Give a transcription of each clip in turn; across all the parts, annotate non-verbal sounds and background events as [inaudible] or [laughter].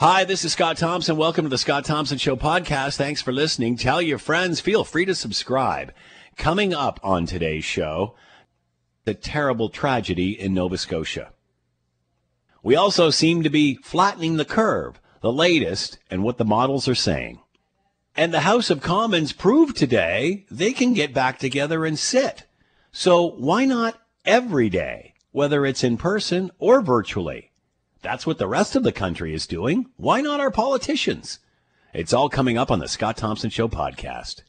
Hi, this is Scott Thompson. Welcome to the Scott Thompson Show podcast. Thanks for listening. Tell your friends. Feel free to subscribe. Coming up on today's show, the terrible tragedy in Nova Scotia. We also seem to be flattening the curve, the latest, and what the models are saying. And the House of Commons proved today they can get back together and sit. So why not every day, whether it's in person or virtually? That's what the rest of the country is doing. Why not our politicians? It's all coming up on the Scott Thompson Show podcast.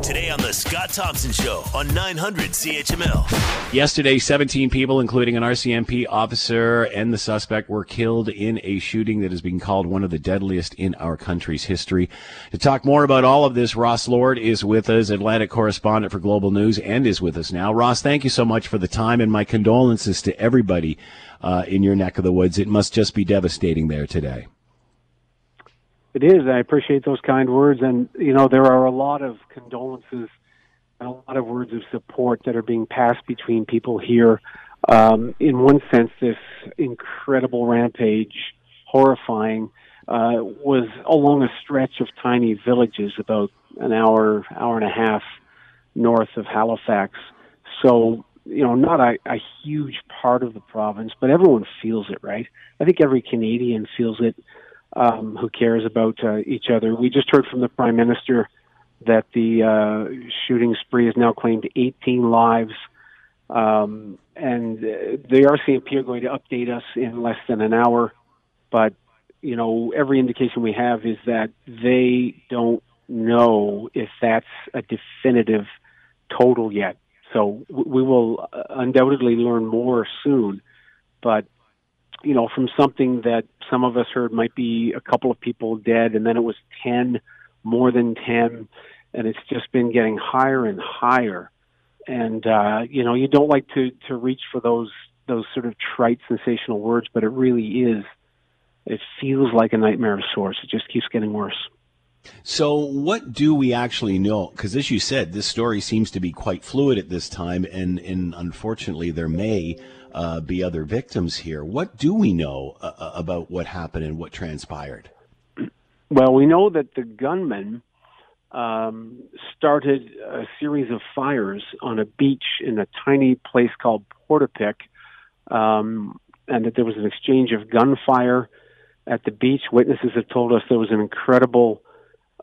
Today on the Scott Thompson Show on 900 CHML. Yesterday, 17 people, including an RCMP officer and the suspect, were killed in a shooting that has been called one of the deadliest in our country's history. To talk more about all of this, Ross Lord is with us, Atlantic correspondent for Global News, and is with us now. Ross, thank you so much for the time, and my condolences to everybody uh, in your neck of the woods. It must just be devastating there today. It is. I appreciate those kind words, and you know there are a lot of condolences and a lot of words of support that are being passed between people here. Um, in one sense, this incredible rampage, horrifying, uh, was along a stretch of tiny villages about an hour, hour and a half north of Halifax. So you know, not a, a huge part of the province, but everyone feels it, right? I think every Canadian feels it um, who cares about uh, each other. We just heard from the Prime Minister that the uh, shooting spree has now claimed 18 lives. Um, and uh, the RCMP are going to update us in less than an hour. But, you know, every indication we have is that they don't know if that's a definitive total yet. So we will uh, undoubtedly learn more soon. But you know, from something that some of us heard might be a couple of people dead, and then it was ten, more than ten, and it's just been getting higher and higher. And uh, you know, you don't like to to reach for those those sort of trite, sensational words, but it really is. It feels like a nightmare of sorts. It just keeps getting worse. So, what do we actually know? Because, as you said, this story seems to be quite fluid at this time, and, and unfortunately, there may uh, be other victims here. What do we know uh, uh, about what happened and what transpired? Well, we know that the gunman um, started a series of fires on a beach in a tiny place called Portapique, um, and that there was an exchange of gunfire at the beach. Witnesses have told us there was an incredible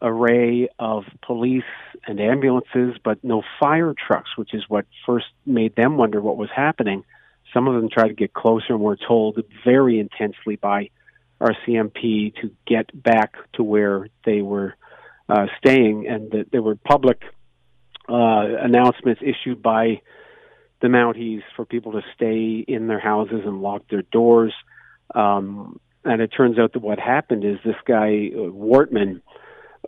array of police and ambulances, but no fire trucks, which is what first made them wonder what was happening. Some of them tried to get closer and were told very intensely by RCMP to get back to where they were uh, staying, and that there were public uh, announcements issued by the Mounties for people to stay in their houses and lock their doors. Um, and it turns out that what happened is this guy uh, Wortman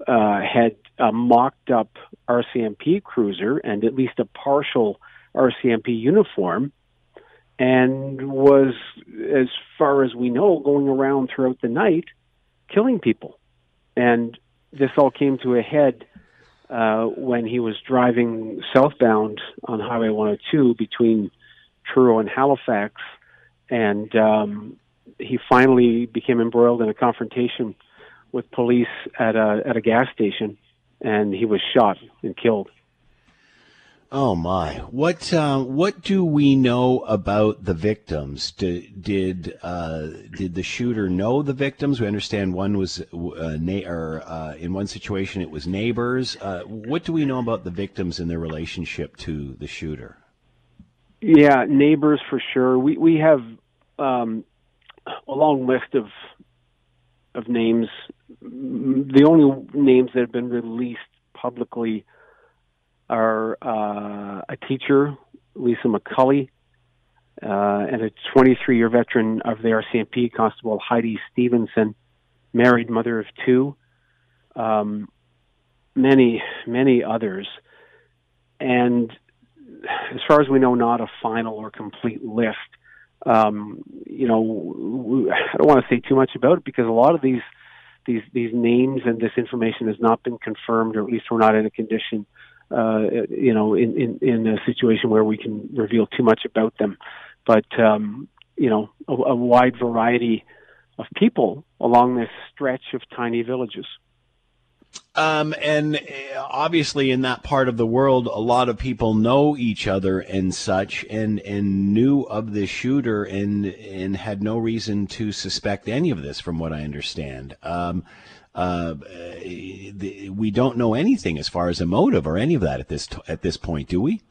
uh, had a mocked up RCMP cruiser and at least a partial RCMP uniform and was, as far as we know, going around throughout the night killing people. And this all came to a head uh, when he was driving southbound on Highway 102 between Truro and Halifax. And um, he finally became embroiled in a confrontation with police at a at a gas station, and he was shot and killed. Oh my! What uh, what do we know about the victims? Did did, uh, did the shooter know the victims? We understand one was uh, na- or uh, in one situation it was neighbors. Uh, what do we know about the victims and their relationship to the shooter? Yeah, neighbors for sure. We we have um, a long list of of names. The only names that have been released publicly are uh, a teacher, Lisa McCully, uh, and a 23 year veteran of the RCMP, Constable Heidi Stevenson, married mother of two, um, many, many others. And as far as we know, not a final or complete list um, you know, I don't want to say too much about it because a lot of these these these names and this information has not been confirmed, or at least we're not in a condition, uh, you know, in, in in a situation where we can reveal too much about them. But um, you know, a, a wide variety of people along this stretch of tiny villages. Um, and uh, obviously, in that part of the world, a lot of people know each other and such, and and knew of the shooter and and had no reason to suspect any of this, from what I understand. Um, uh, the, we don't know anything as far as a motive or any of that at this at this point, do we?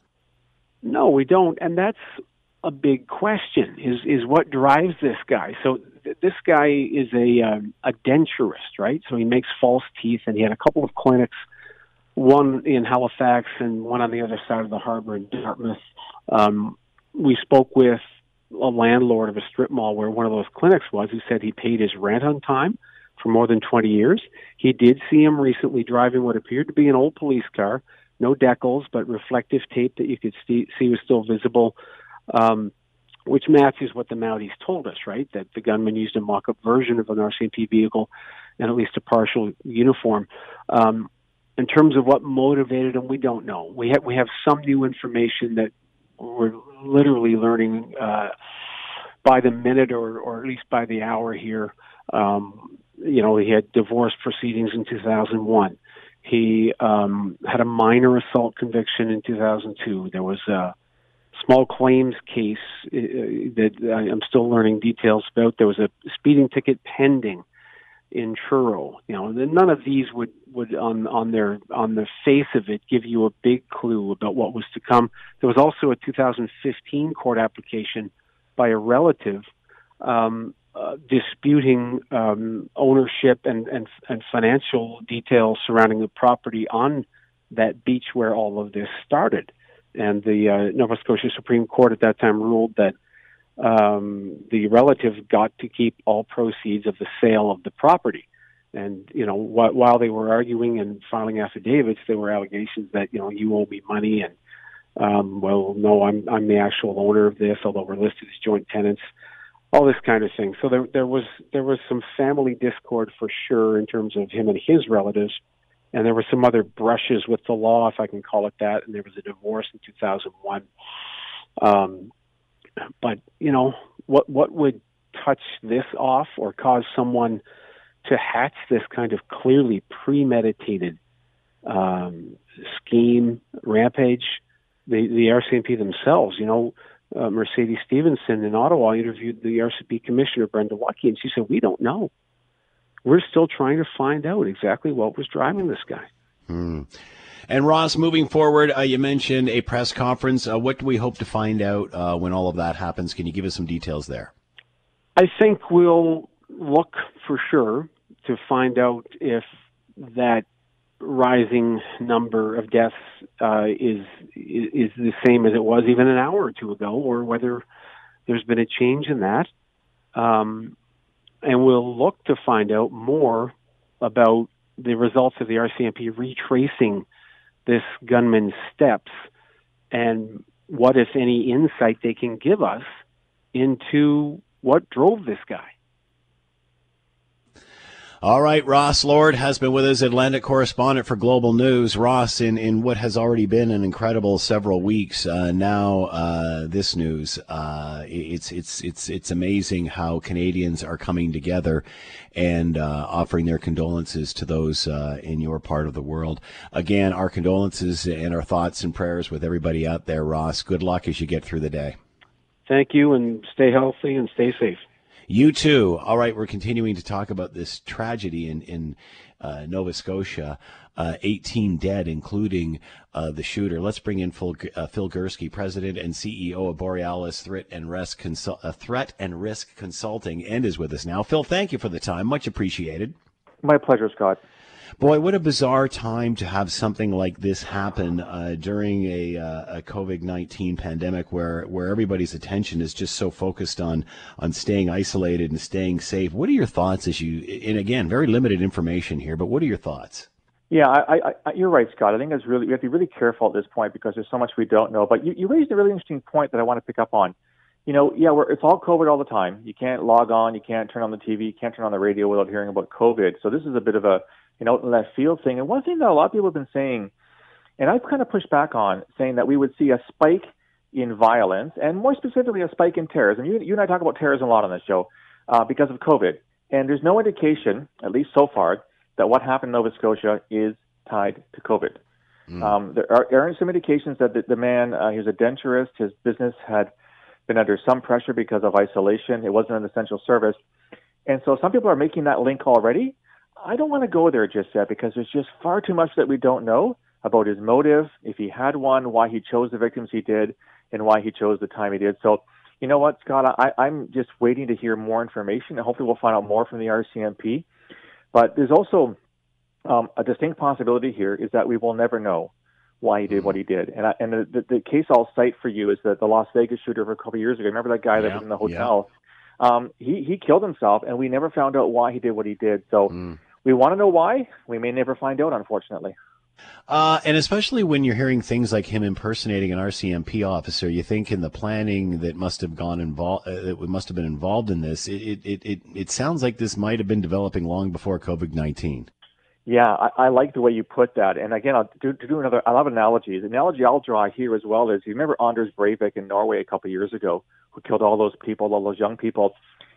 No, we don't, and that's a big question. Is is what drives this guy? So this guy is a um, a denturist, right? So he makes false teeth, and he had a couple of clinics, one in Halifax and one on the other side of the harbor in Dartmouth. Um, we spoke with a landlord of a strip mall where one of those clinics was, who said he paid his rent on time for more than 20 years. He did see him recently driving what appeared to be an old police car, no decals, but reflective tape that you could see, see was still visible um, which matches what the Mounties told us, right? That the gunman used a mock-up version of an RCMP vehicle and at least a partial uniform. Um, in terms of what motivated him, we don't know. We have we have some new information that we're literally learning uh, by the minute or or at least by the hour here. Um, you know, he had divorce proceedings in 2001. He um, had a minor assault conviction in 2002. There was a small claims case uh, that I'm still learning details about. There was a speeding ticket pending in Truro. You know, none of these would would on on their on the face of it give you a big clue about what was to come. There was also a 2015 court application by a relative um, uh, disputing um, ownership and, and and financial details surrounding the property on that beach where all of this started and the uh, Nova Scotia Supreme Court at that time ruled that um, the relative got to keep all proceeds of the sale of the property. And you know, wh- while they were arguing and filing affidavits, there were allegations that you know you owe me money, and um, well, no, I'm I'm the actual owner of this, although we're listed as joint tenants. All this kind of thing. So there there was there was some family discord for sure in terms of him and his relatives and there were some other brushes with the law, if I can call it that. And there was a divorce in 2001. Um, but you know, what what would touch this off or cause someone to hatch this kind of clearly premeditated um, scheme, rampage? The the RCMP themselves, you know. Uh, Mercedes Stevenson in Ottawa interviewed the RCMP commissioner Brenda Lucki, and she said, "We don't know we're still trying to find out exactly what was driving this guy. Hmm. And Ross, moving forward, uh, you mentioned a press conference. Uh, what do we hope to find out uh, when all of that happens? Can you give us some details there? I think we'll look for sure to find out if that rising number of deaths uh, is is the same as it was even an hour or two ago, or whether there's been a change in that. Um, and we'll look to find out more about the results of the RCMP retracing this gunman's steps and what, if any, insight they can give us into what drove this guy. All right, Ross Lord has been with us, Atlantic correspondent for Global News. Ross, in, in what has already been an incredible several weeks, uh, now uh, this news, uh, it's it's it's it's amazing how Canadians are coming together and uh, offering their condolences to those uh, in your part of the world. Again, our condolences and our thoughts and prayers with everybody out there. Ross, good luck as you get through the day. Thank you, and stay healthy and stay safe. You too. All right, we're continuing to talk about this tragedy in in uh, Nova Scotia. Uh, 18 dead, including uh, the shooter. Let's bring in Phil, uh, Phil Gurski, President and CEO of Borealis Threat and Consul- uh, Threat and Risk Consulting, and is with us now. Phil, thank you for the time. Much appreciated. My pleasure, Scott. Boy, what a bizarre time to have something like this happen uh, during a, uh, a COVID nineteen pandemic, where where everybody's attention is just so focused on on staying isolated and staying safe. What are your thoughts as you? And again, very limited information here, but what are your thoughts? Yeah, I, I, you're right, Scott. I think it's really we have to be really careful at this point because there's so much we don't know. But you, you raised a really interesting point that I want to pick up on. You know, yeah, we're, it's all COVID all the time. You can't log on, you can't turn on the TV, you can't turn on the radio without hearing about COVID. So this is a bit of a you know, left field thing. And one thing that a lot of people have been saying, and I've kind of pushed back on, saying that we would see a spike in violence and more specifically a spike in terrorism. You, you and I talk about terrorism a lot on this show uh, because of COVID. And there's no indication, at least so far, that what happened in Nova Scotia is tied to COVID. Mm. Um, there, are, there are some indications that the, the man, uh, he was a denturist, his business had been under some pressure because of isolation. It wasn't an essential service. And so some people are making that link already. I don't want to go there just yet because there's just far too much that we don't know about his motive, if he had one, why he chose the victims he did, and why he chose the time he did. So, you know what, Scott, I, I'm just waiting to hear more information, and hopefully we'll find out more from the RCMP. But there's also um, a distinct possibility here is that we will never know why he did what he did. And I, and the, the, the case I'll cite for you is that the Las Vegas shooter of a couple of years ago. Remember that guy that was in the hotel? Yeah. Um, he he killed himself, and we never found out why he did what he did. So mm. We want to know why. We may never find out, unfortunately. Uh, and especially when you're hearing things like him impersonating an RCMP officer, you think in the planning that must have gone involved, uh, that must have been involved in this. It, it it it sounds like this might have been developing long before COVID nineteen. Yeah, I, I like the way you put that. And again, I'll do, to do another, I love analogies. The analogy I'll draw here as well is you remember Anders Breivik in Norway a couple of years ago, who killed all those people, all those young people.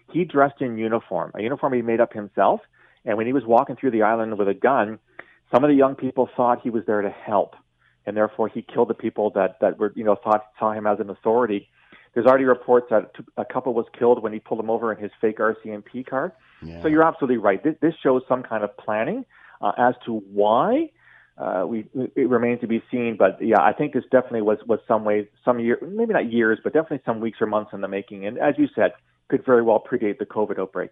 He dressed in uniform, a uniform he made up himself. And when he was walking through the island with a gun, some of the young people thought he was there to help, and therefore he killed the people that that were you know thought saw him as an authority. There's already reports that a couple was killed when he pulled them over in his fake RCMP car. Yeah. So you're absolutely right. This, this shows some kind of planning uh, as to why. Uh, we it remains to be seen, but yeah, I think this definitely was was some way, some year, maybe not years, but definitely some weeks or months in the making. And as you said, could very well predate the COVID outbreak.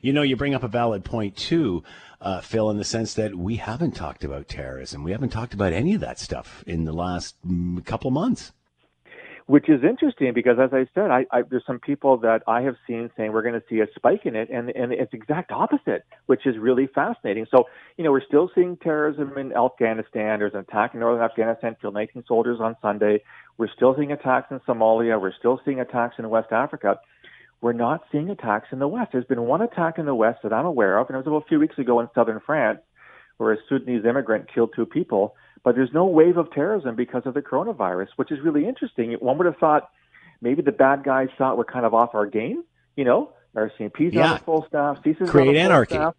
You know, you bring up a valid point too, uh, Phil, in the sense that we haven't talked about terrorism. We haven't talked about any of that stuff in the last mm, couple months. Which is interesting because, as I said, I, I, there's some people that I have seen saying we're going to see a spike in it, and and it's exact opposite, which is really fascinating. So, you know, we're still seeing terrorism in Afghanistan. There's an attack in northern Afghanistan, killed 19 soldiers on Sunday. We're still seeing attacks in Somalia. We're still seeing attacks in West Africa we're not seeing attacks in the West. There's been one attack in the West that I'm aware of, and it was about a few weeks ago in southern France, where a Sudanese immigrant killed two people. But there's no wave of terrorism because of the coronavirus, which is really interesting. One would have thought maybe the bad guys thought we're kind of off our game. You know, RCMP's yeah. on full staff, CISA's create anarchy. Staff.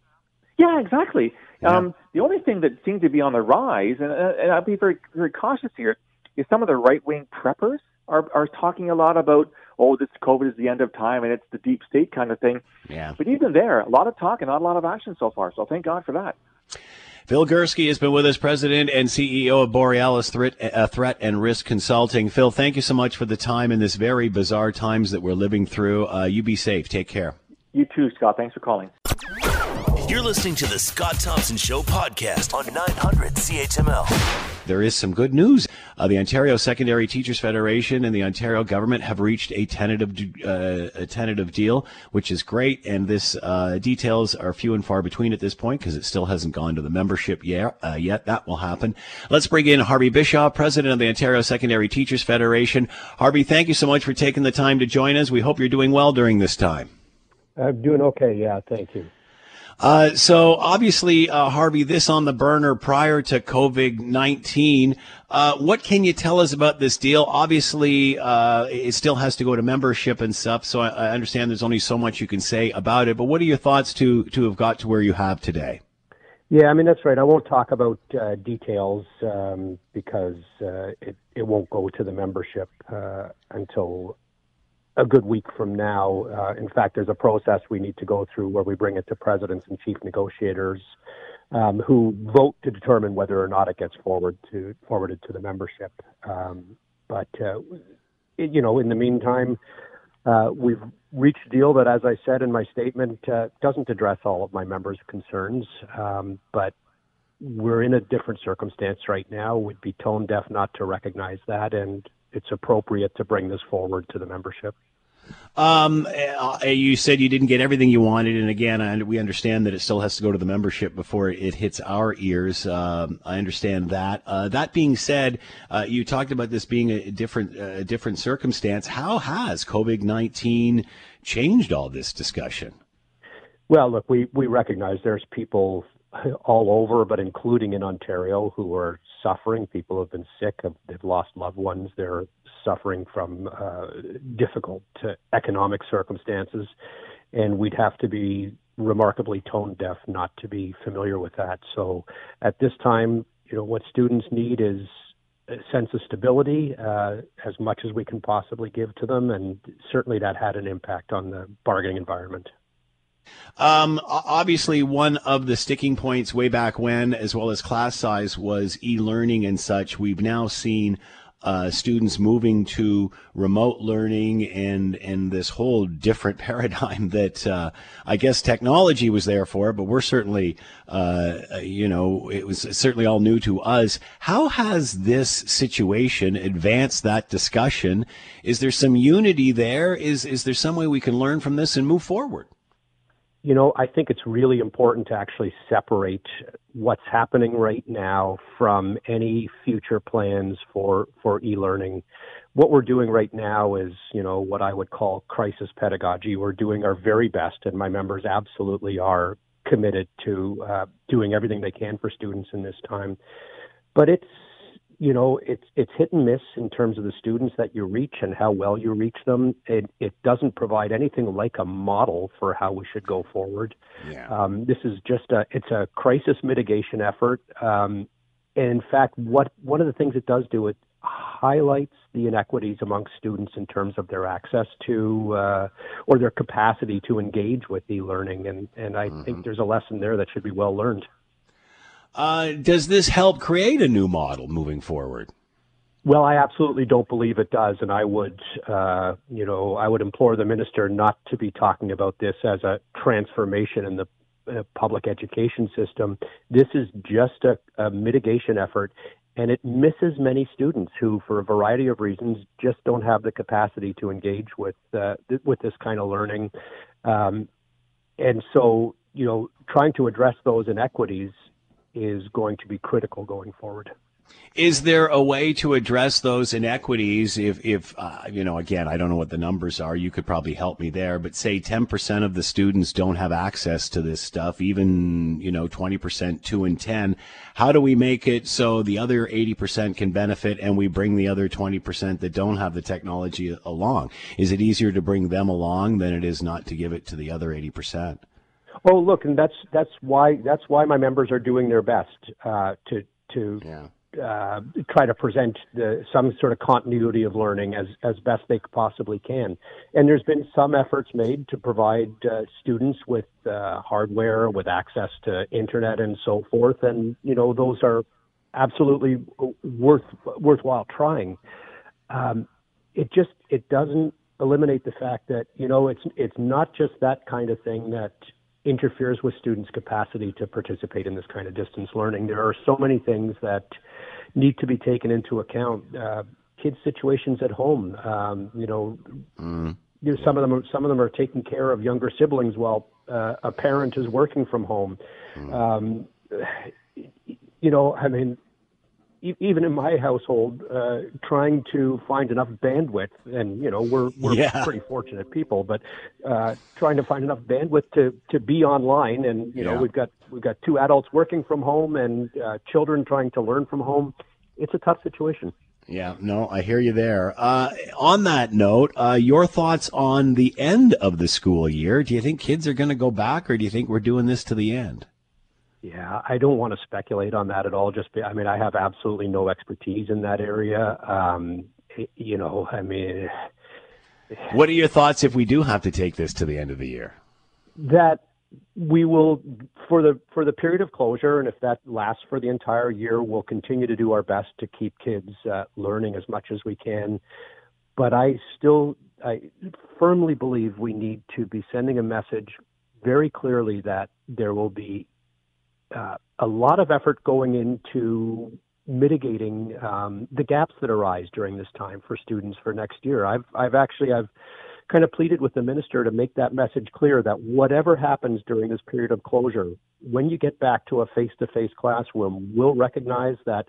Yeah, exactly. Yeah. Um, the only thing that seems to be on the rise, and, uh, and I'll be very very cautious here, is some of the right wing preppers are are talking a lot about oh, this COVID is the end of time and it's the deep state kind of thing. Yeah. But even there, a lot of talk and not a lot of action so far. So thank God for that. Phil Gurski has been with us, President and CEO of Borealis Threat, uh, Threat and Risk Consulting. Phil, thank you so much for the time in this very bizarre times that we're living through. Uh, you be safe. Take care. You too, Scott. Thanks for calling. You're listening to the Scott Thompson Show podcast on 900 CHML there is some good news. Uh, the Ontario Secondary Teachers Federation and the Ontario government have reached a tentative uh, a tentative deal, which is great. And this uh, details are few and far between at this point because it still hasn't gone to the membership yet. Uh, yet that will happen. Let's bring in Harvey Bischoff, president of the Ontario Secondary Teachers Federation. Harvey, thank you so much for taking the time to join us. We hope you're doing well during this time. I'm doing okay. Yeah, thank you. Uh, so obviously, uh, Harvey, this on the burner prior to COVID nineteen. Uh, what can you tell us about this deal? Obviously, uh, it still has to go to membership and stuff. So I, I, understand there's only so much you can say about it. But what are your thoughts to to have got to where you have today? Yeah, I mean that's right. I won't talk about uh, details um, because uh, it it won't go to the membership until a good week from now. Uh, in fact, there's a process we need to go through where we bring it to presidents and chief negotiators um, who vote to determine whether or not it gets forward to forwarded to the membership. Um, but uh, it, you know, in the meantime, uh, we've reached a deal that, as I said in my statement, uh, doesn't address all of my members' concerns, um, but we're in a different circumstance right now. We'd be tone deaf not to recognize that, and it's appropriate to bring this forward to the membership. Um, uh, you said you didn't get everything you wanted, and again, I, we understand that it still has to go to the membership before it hits our ears. Um, I understand that. Uh, that being said, uh, you talked about this being a different, uh, different circumstance. How has COVID nineteen changed all this discussion? Well, look, we we recognize there's people [laughs] all over, but including in Ontario, who are suffering. People have been sick, have, they've lost loved ones, they're suffering from uh, difficult uh, economic circumstances, and we'd have to be remarkably tone deaf not to be familiar with that. So at this time, you know, what students need is a sense of stability uh, as much as we can possibly give to them, and certainly that had an impact on the bargaining environment. Um, obviously, one of the sticking points way back when, as well as class size, was e-learning and such. We've now seen uh, students moving to remote learning and and this whole different [laughs] paradigm that uh, I guess technology was there for, but we're certainly uh, you know it was certainly all new to us. How has this situation advanced that discussion? Is there some unity there? Is is there some way we can learn from this and move forward? You know, I think it's really important to actually separate what's happening right now from any future plans for, for e-learning. What we're doing right now is, you know, what I would call crisis pedagogy. We're doing our very best, and my members absolutely are committed to uh, doing everything they can for students in this time. But it's you know, it's it's hit and miss in terms of the students that you reach and how well you reach them. It it doesn't provide anything like a model for how we should go forward. Yeah. Um, this is just a it's a crisis mitigation effort. Um, and in fact, what one of the things it does do it highlights the inequities amongst students in terms of their access to uh, or their capacity to engage with e-learning, and and I mm-hmm. think there's a lesson there that should be well learned. Uh, does this help create a new model moving forward? Well, I absolutely don't believe it does, and I would, uh, you know, I would implore the minister not to be talking about this as a transformation in the uh, public education system. This is just a, a mitigation effort, and it misses many students who, for a variety of reasons, just don't have the capacity to engage with uh, th- with this kind of learning. Um, and so, you know, trying to address those inequities is going to be critical going forward. Is there a way to address those inequities? If, if uh, you know, again, I don't know what the numbers are. You could probably help me there. But say 10% of the students don't have access to this stuff, even, you know, 20%, 2 and 10. How do we make it so the other 80% can benefit and we bring the other 20% that don't have the technology along? Is it easier to bring them along than it is not to give it to the other 80%? Oh, look, and that's that's why that's why my members are doing their best uh, to to yeah. uh, try to present the, some sort of continuity of learning as as best they possibly can. And there's been some efforts made to provide uh, students with uh, hardware, with access to internet, and so forth. And you know, those are absolutely worth worthwhile trying. Um, it just it doesn't eliminate the fact that you know it's it's not just that kind of thing that interferes with students' capacity to participate in this kind of distance learning. There are so many things that need to be taken into account. Uh, kids' situations at home, um, you know, mm. you know, some of them are, some of them are taking care of younger siblings while uh, a parent is working from home. Mm. Um, you know, I mean, even in my household, uh, trying to find enough bandwidth, and you know, we're we're yeah. pretty fortunate people, but uh, trying to find enough bandwidth to to be online, and you yeah. know, we've got we've got two adults working from home and uh, children trying to learn from home. It's a tough situation. Yeah, no, I hear you there. Uh, on that note, uh, your thoughts on the end of the school year? Do you think kids are going to go back, or do you think we're doing this to the end? Yeah, I don't want to speculate on that at all. Just, be, I mean, I have absolutely no expertise in that area. Um, you know, I mean, [sighs] what are your thoughts if we do have to take this to the end of the year? That we will, for the for the period of closure, and if that lasts for the entire year, we'll continue to do our best to keep kids uh, learning as much as we can. But I still, I firmly believe we need to be sending a message very clearly that there will be uh, a lot of effort going into mitigating um, the gaps that arise during this time for students for next year. I've I've actually I've kind of pleaded with the minister to make that message clear that whatever happens during this period of closure, when you get back to a face-to-face classroom, we'll recognize that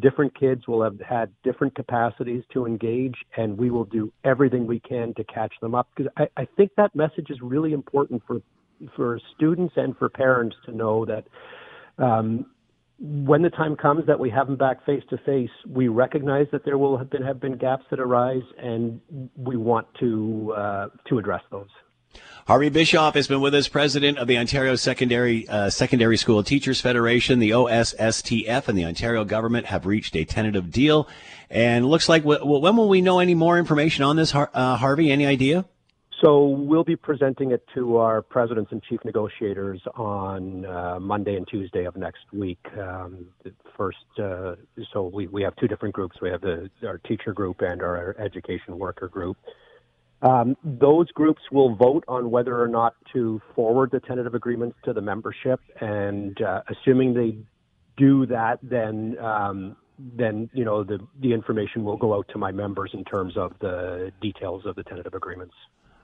different kids will have had different capacities to engage, and we will do everything we can to catch them up. Because I, I think that message is really important for for students and for parents to know that um, when the time comes that we have them back face to face, we recognize that there will have been have been gaps that arise, and we want to uh, to address those. Harvey Bischoff has been with us, president of the Ontario Secondary uh, Secondary School Teachers Federation. The OSSTF and the Ontario government have reached a tentative deal, and looks like w- when will we know any more information on this, Har- uh, Harvey? Any idea? So we'll be presenting it to our presidents and chief negotiators on uh, Monday and Tuesday of next week. Um, first, uh, so we, we have two different groups. We have the, our teacher group and our education worker group. Um, those groups will vote on whether or not to forward the tentative agreements to the membership, and uh, assuming they do that, then um, then you know the the information will go out to my members in terms of the details of the tentative agreements.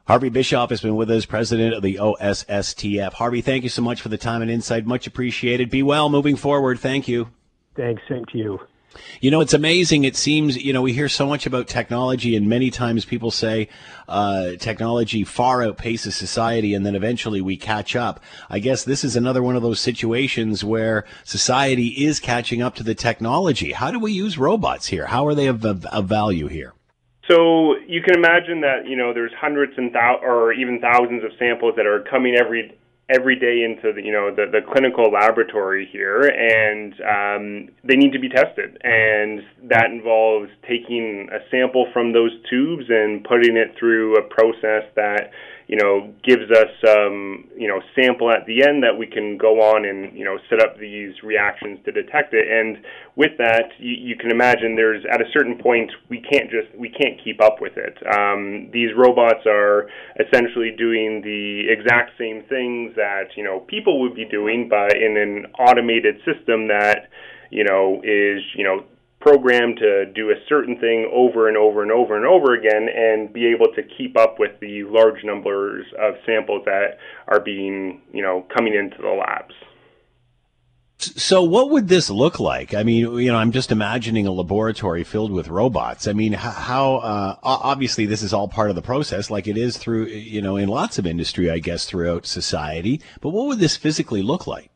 Harvey Bischoff has been with us, president of the OSSTF. Harvey, thank you so much for the time and insight. Much appreciated. Be well moving forward. Thank you. Thanks. Same to you. You know, it's amazing. It seems, you know, we hear so much about technology, and many times people say uh, technology far outpaces society, and then eventually we catch up. I guess this is another one of those situations where society is catching up to the technology. How do we use robots here? How are they of, of, of value here? So you can imagine that you know there's hundreds and thou- or even thousands of samples that are coming every every day into the you know the, the clinical laboratory here and um, they need to be tested. And that involves taking a sample from those tubes and putting it through a process that you know, gives us um, you know sample at the end that we can go on and you know set up these reactions to detect it. And with that, you, you can imagine there's at a certain point we can't just we can't keep up with it. Um, these robots are essentially doing the exact same things that you know people would be doing, but in an automated system that you know is you know programmed to do a certain thing over and over and over and over again and be able to keep up with the large numbers of samples that are being, you know, coming into the labs. So, what would this look like? I mean, you know, I'm just imagining a laboratory filled with robots. I mean, how, uh, obviously this is all part of the process, like it is through, you know, in lots of industry, I guess, throughout society. But what would this physically look like?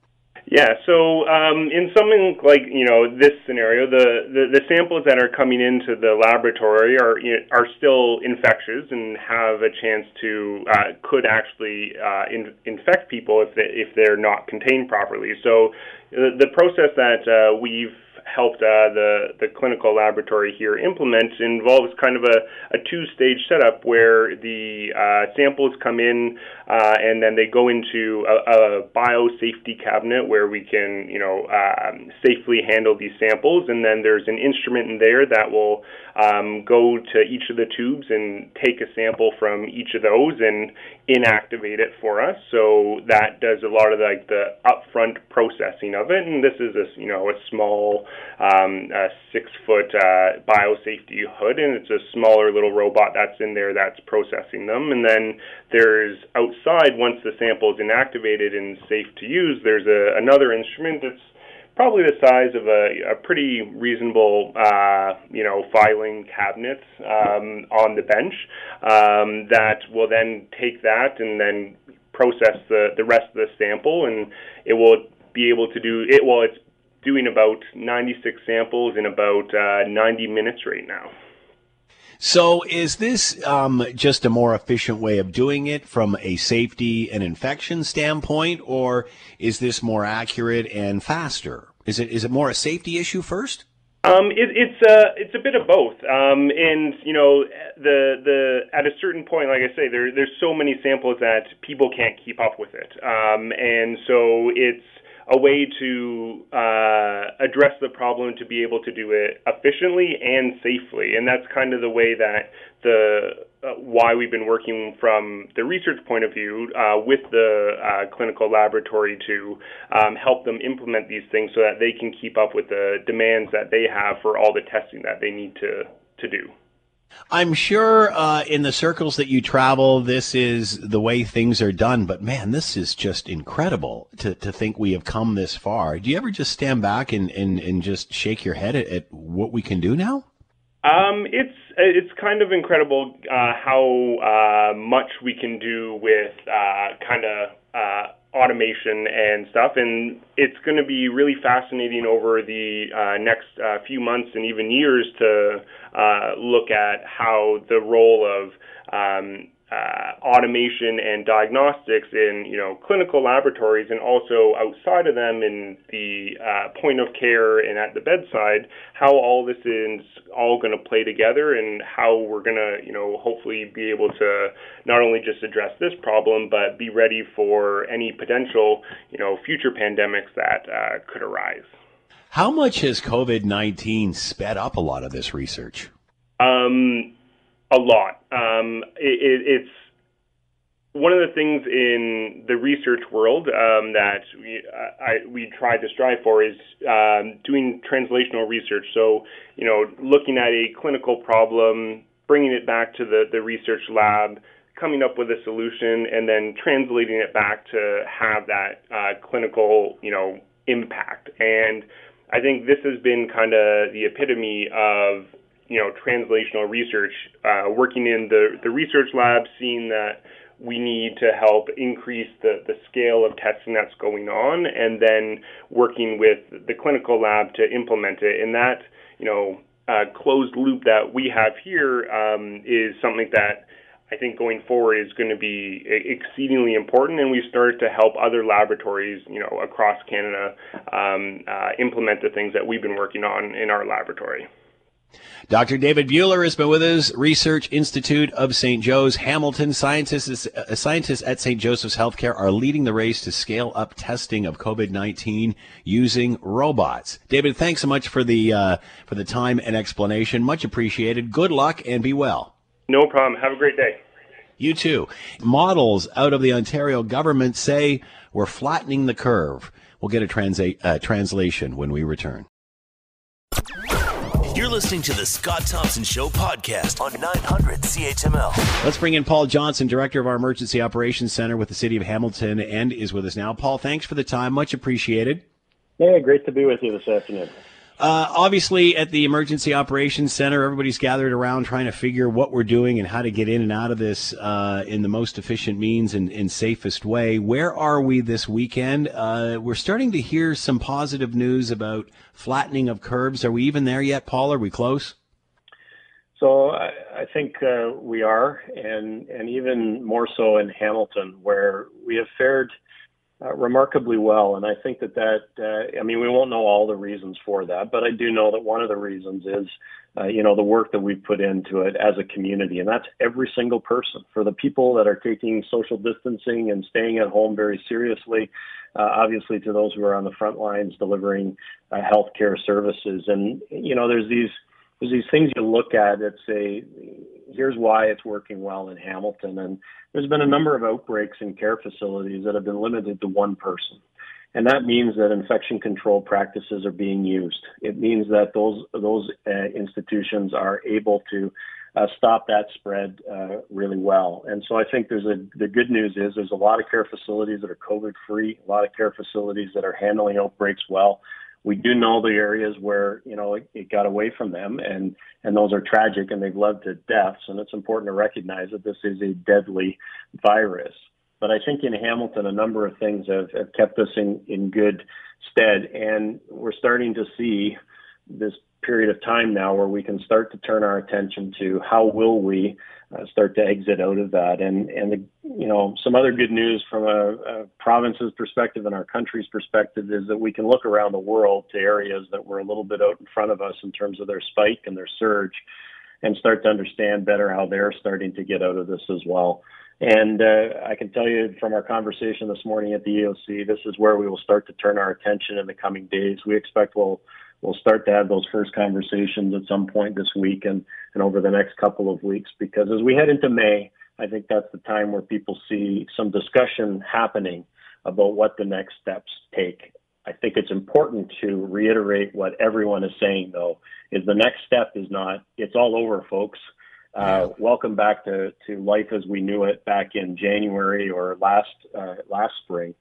Yeah, so um, in something like you know this scenario, the, the, the samples that are coming into the laboratory are are still infectious and have a chance to uh, could actually uh, in, infect people if they, if they're not contained properly. So the, the process that uh, we've helped uh, the the clinical laboratory here implement involves kind of a, a two stage setup where the uh, samples come in uh, and then they go into a, a biosafety cabinet where we can you know um, safely handle these samples and then there's an instrument in there that will um, go to each of the tubes and take a sample from each of those and inactivate it for us. So that does a lot of like the upfront processing of it. And this is a you know a small um, a six foot uh, biosafety hood, and it's a smaller little robot that's in there that's processing them. And then there's outside once the sample is inactivated and safe to use, there's a, another instrument that's probably the size of a, a pretty reasonable, uh, you know, filing cabinet um, on the bench um, that will then take that and then process the, the rest of the sample, and it will be able to do it. Well, it's doing about 96 samples in about uh, 90 minutes right now. So, is this um, just a more efficient way of doing it from a safety and infection standpoint, or is this more accurate and faster? Is it is it more a safety issue first? Um, it, it's a uh, it's a bit of both, um, and you know the the at a certain point, like I say, there there's so many samples that people can't keep up with it, um, and so it's a way to uh, address the problem to be able to do it efficiently and safely. And that's kind of the way that the uh, why we've been working from the research point of view uh, with the uh, clinical laboratory to um, help them implement these things so that they can keep up with the demands that they have for all the testing that they need to to do. I'm sure uh, in the circles that you travel, this is the way things are done. But man, this is just incredible to, to think we have come this far. Do you ever just stand back and, and, and just shake your head at, at what we can do now? Um, it's it's kind of incredible uh, how uh, much we can do with uh, kind of uh, automation and stuff, and it's going to be really fascinating over the uh, next uh, few months and even years to uh, look at how the role of um, uh, automation and diagnostics in you know clinical laboratories and also outside of them in the uh, point of care and at the bedside how all this is all going to play together and how we're going to you know hopefully be able to not only just address this problem but be ready for any potential you know future pandemics that uh, could arise. How much has COVID nineteen sped up a lot of this research? Um, a lot. Um, it, it, it's one of the things in the research world um, that we, I, we try to strive for is um, doing translational research. So, you know, looking at a clinical problem, bringing it back to the, the research lab, coming up with a solution, and then translating it back to have that uh, clinical, you know, impact. And I think this has been kind of the epitome of you know translational research, uh, working in the the research lab, seeing that we need to help increase the, the scale of testing that's going on, and then working with the clinical lab to implement it. And that you know uh, closed loop that we have here um, is something that I think going forward is going to be exceedingly important, and we start to help other laboratories, you know, across Canada um, uh, implement the things that we've been working on in our laboratory. Dr. David Bulir has been with us, Research Institute of St. Joe's Hamilton. Scientists, uh, scientists at St. Joseph's Healthcare are leading the race to scale up testing of COVID-19 using robots. David, thanks so much for the, uh, for the time and explanation. Much appreciated. Good luck and be well. No problem. Have a great day. You too. Models out of the Ontario government say we're flattening the curve. We'll get a transa- uh, translation when we return. You're listening to the Scott Thompson Show podcast on 900 CHML. Let's bring in Paul Johnson, Director of our Emergency Operations Center with the City of Hamilton, and is with us now. Paul, thanks for the time. Much appreciated. Yeah, great to be with you this afternoon. Uh, obviously, at the Emergency Operations Center, everybody's gathered around trying to figure what we're doing and how to get in and out of this uh, in the most efficient means and, and, safest way. Where are we this weekend? Uh, we're starting to hear some positive news about flattening of curves. Are we even there yet, Paul? Are we close? So I, I think uh, we are, and and even more so in Hamilton, where we have fared – uh, remarkably well. And I think that that, uh, I mean, we won't know all the reasons for that, but I do know that one of the reasons is, uh, you know, the work that we've put into it as a community. And that's every single person. For the people that are taking social distancing and staying at home very seriously, uh, obviously to those who are on the front lines delivering uh, healthcare services. And, you know, there's these, there's these things you look at that say, here's why it's working well in Hamilton. And there's been a number of outbreaks in care facilities that have been limited to one person. And that means that infection control practices are being used. It means that those those uh, institutions are able to uh, stop that spread uh, really well. And so I think there's a the good news is there's a lot of care facilities that are COVID free, a lot of care facilities that are handling outbreaks well we do know the areas where you know it, it, got away from them, and and those are tragic, and they've led to deaths. And it's important to recognize that this is a deadly virus. But I think in Hamilton, a number of things have, have kept us in in good stead, and we're starting to see this period of time now where we can start to turn our attention to how will we uh, start to exit out of that. And and the, you know some other good news from a, a province's perspective and our country's perspective is that we can look around the world to areas that were a little bit out in front of us in terms of their spike and their surge, and start to understand better how they're starting to get out of this as well. And uh, I can tell you from our conversation this morning at the EOC, this is where we will start to turn our attention in the coming days. We expect we'll we'll start to have those first conversations at some point this week and, and over the next couple of weeks because as we head into May, I think that's the time where people see some discussion happening about what the next steps take. I think it's important to reiterate what everyone is saying though, is the next step is not, it's all over folks. Uh, welcome back to, to life as we knew it back in January or last, uh, last spring.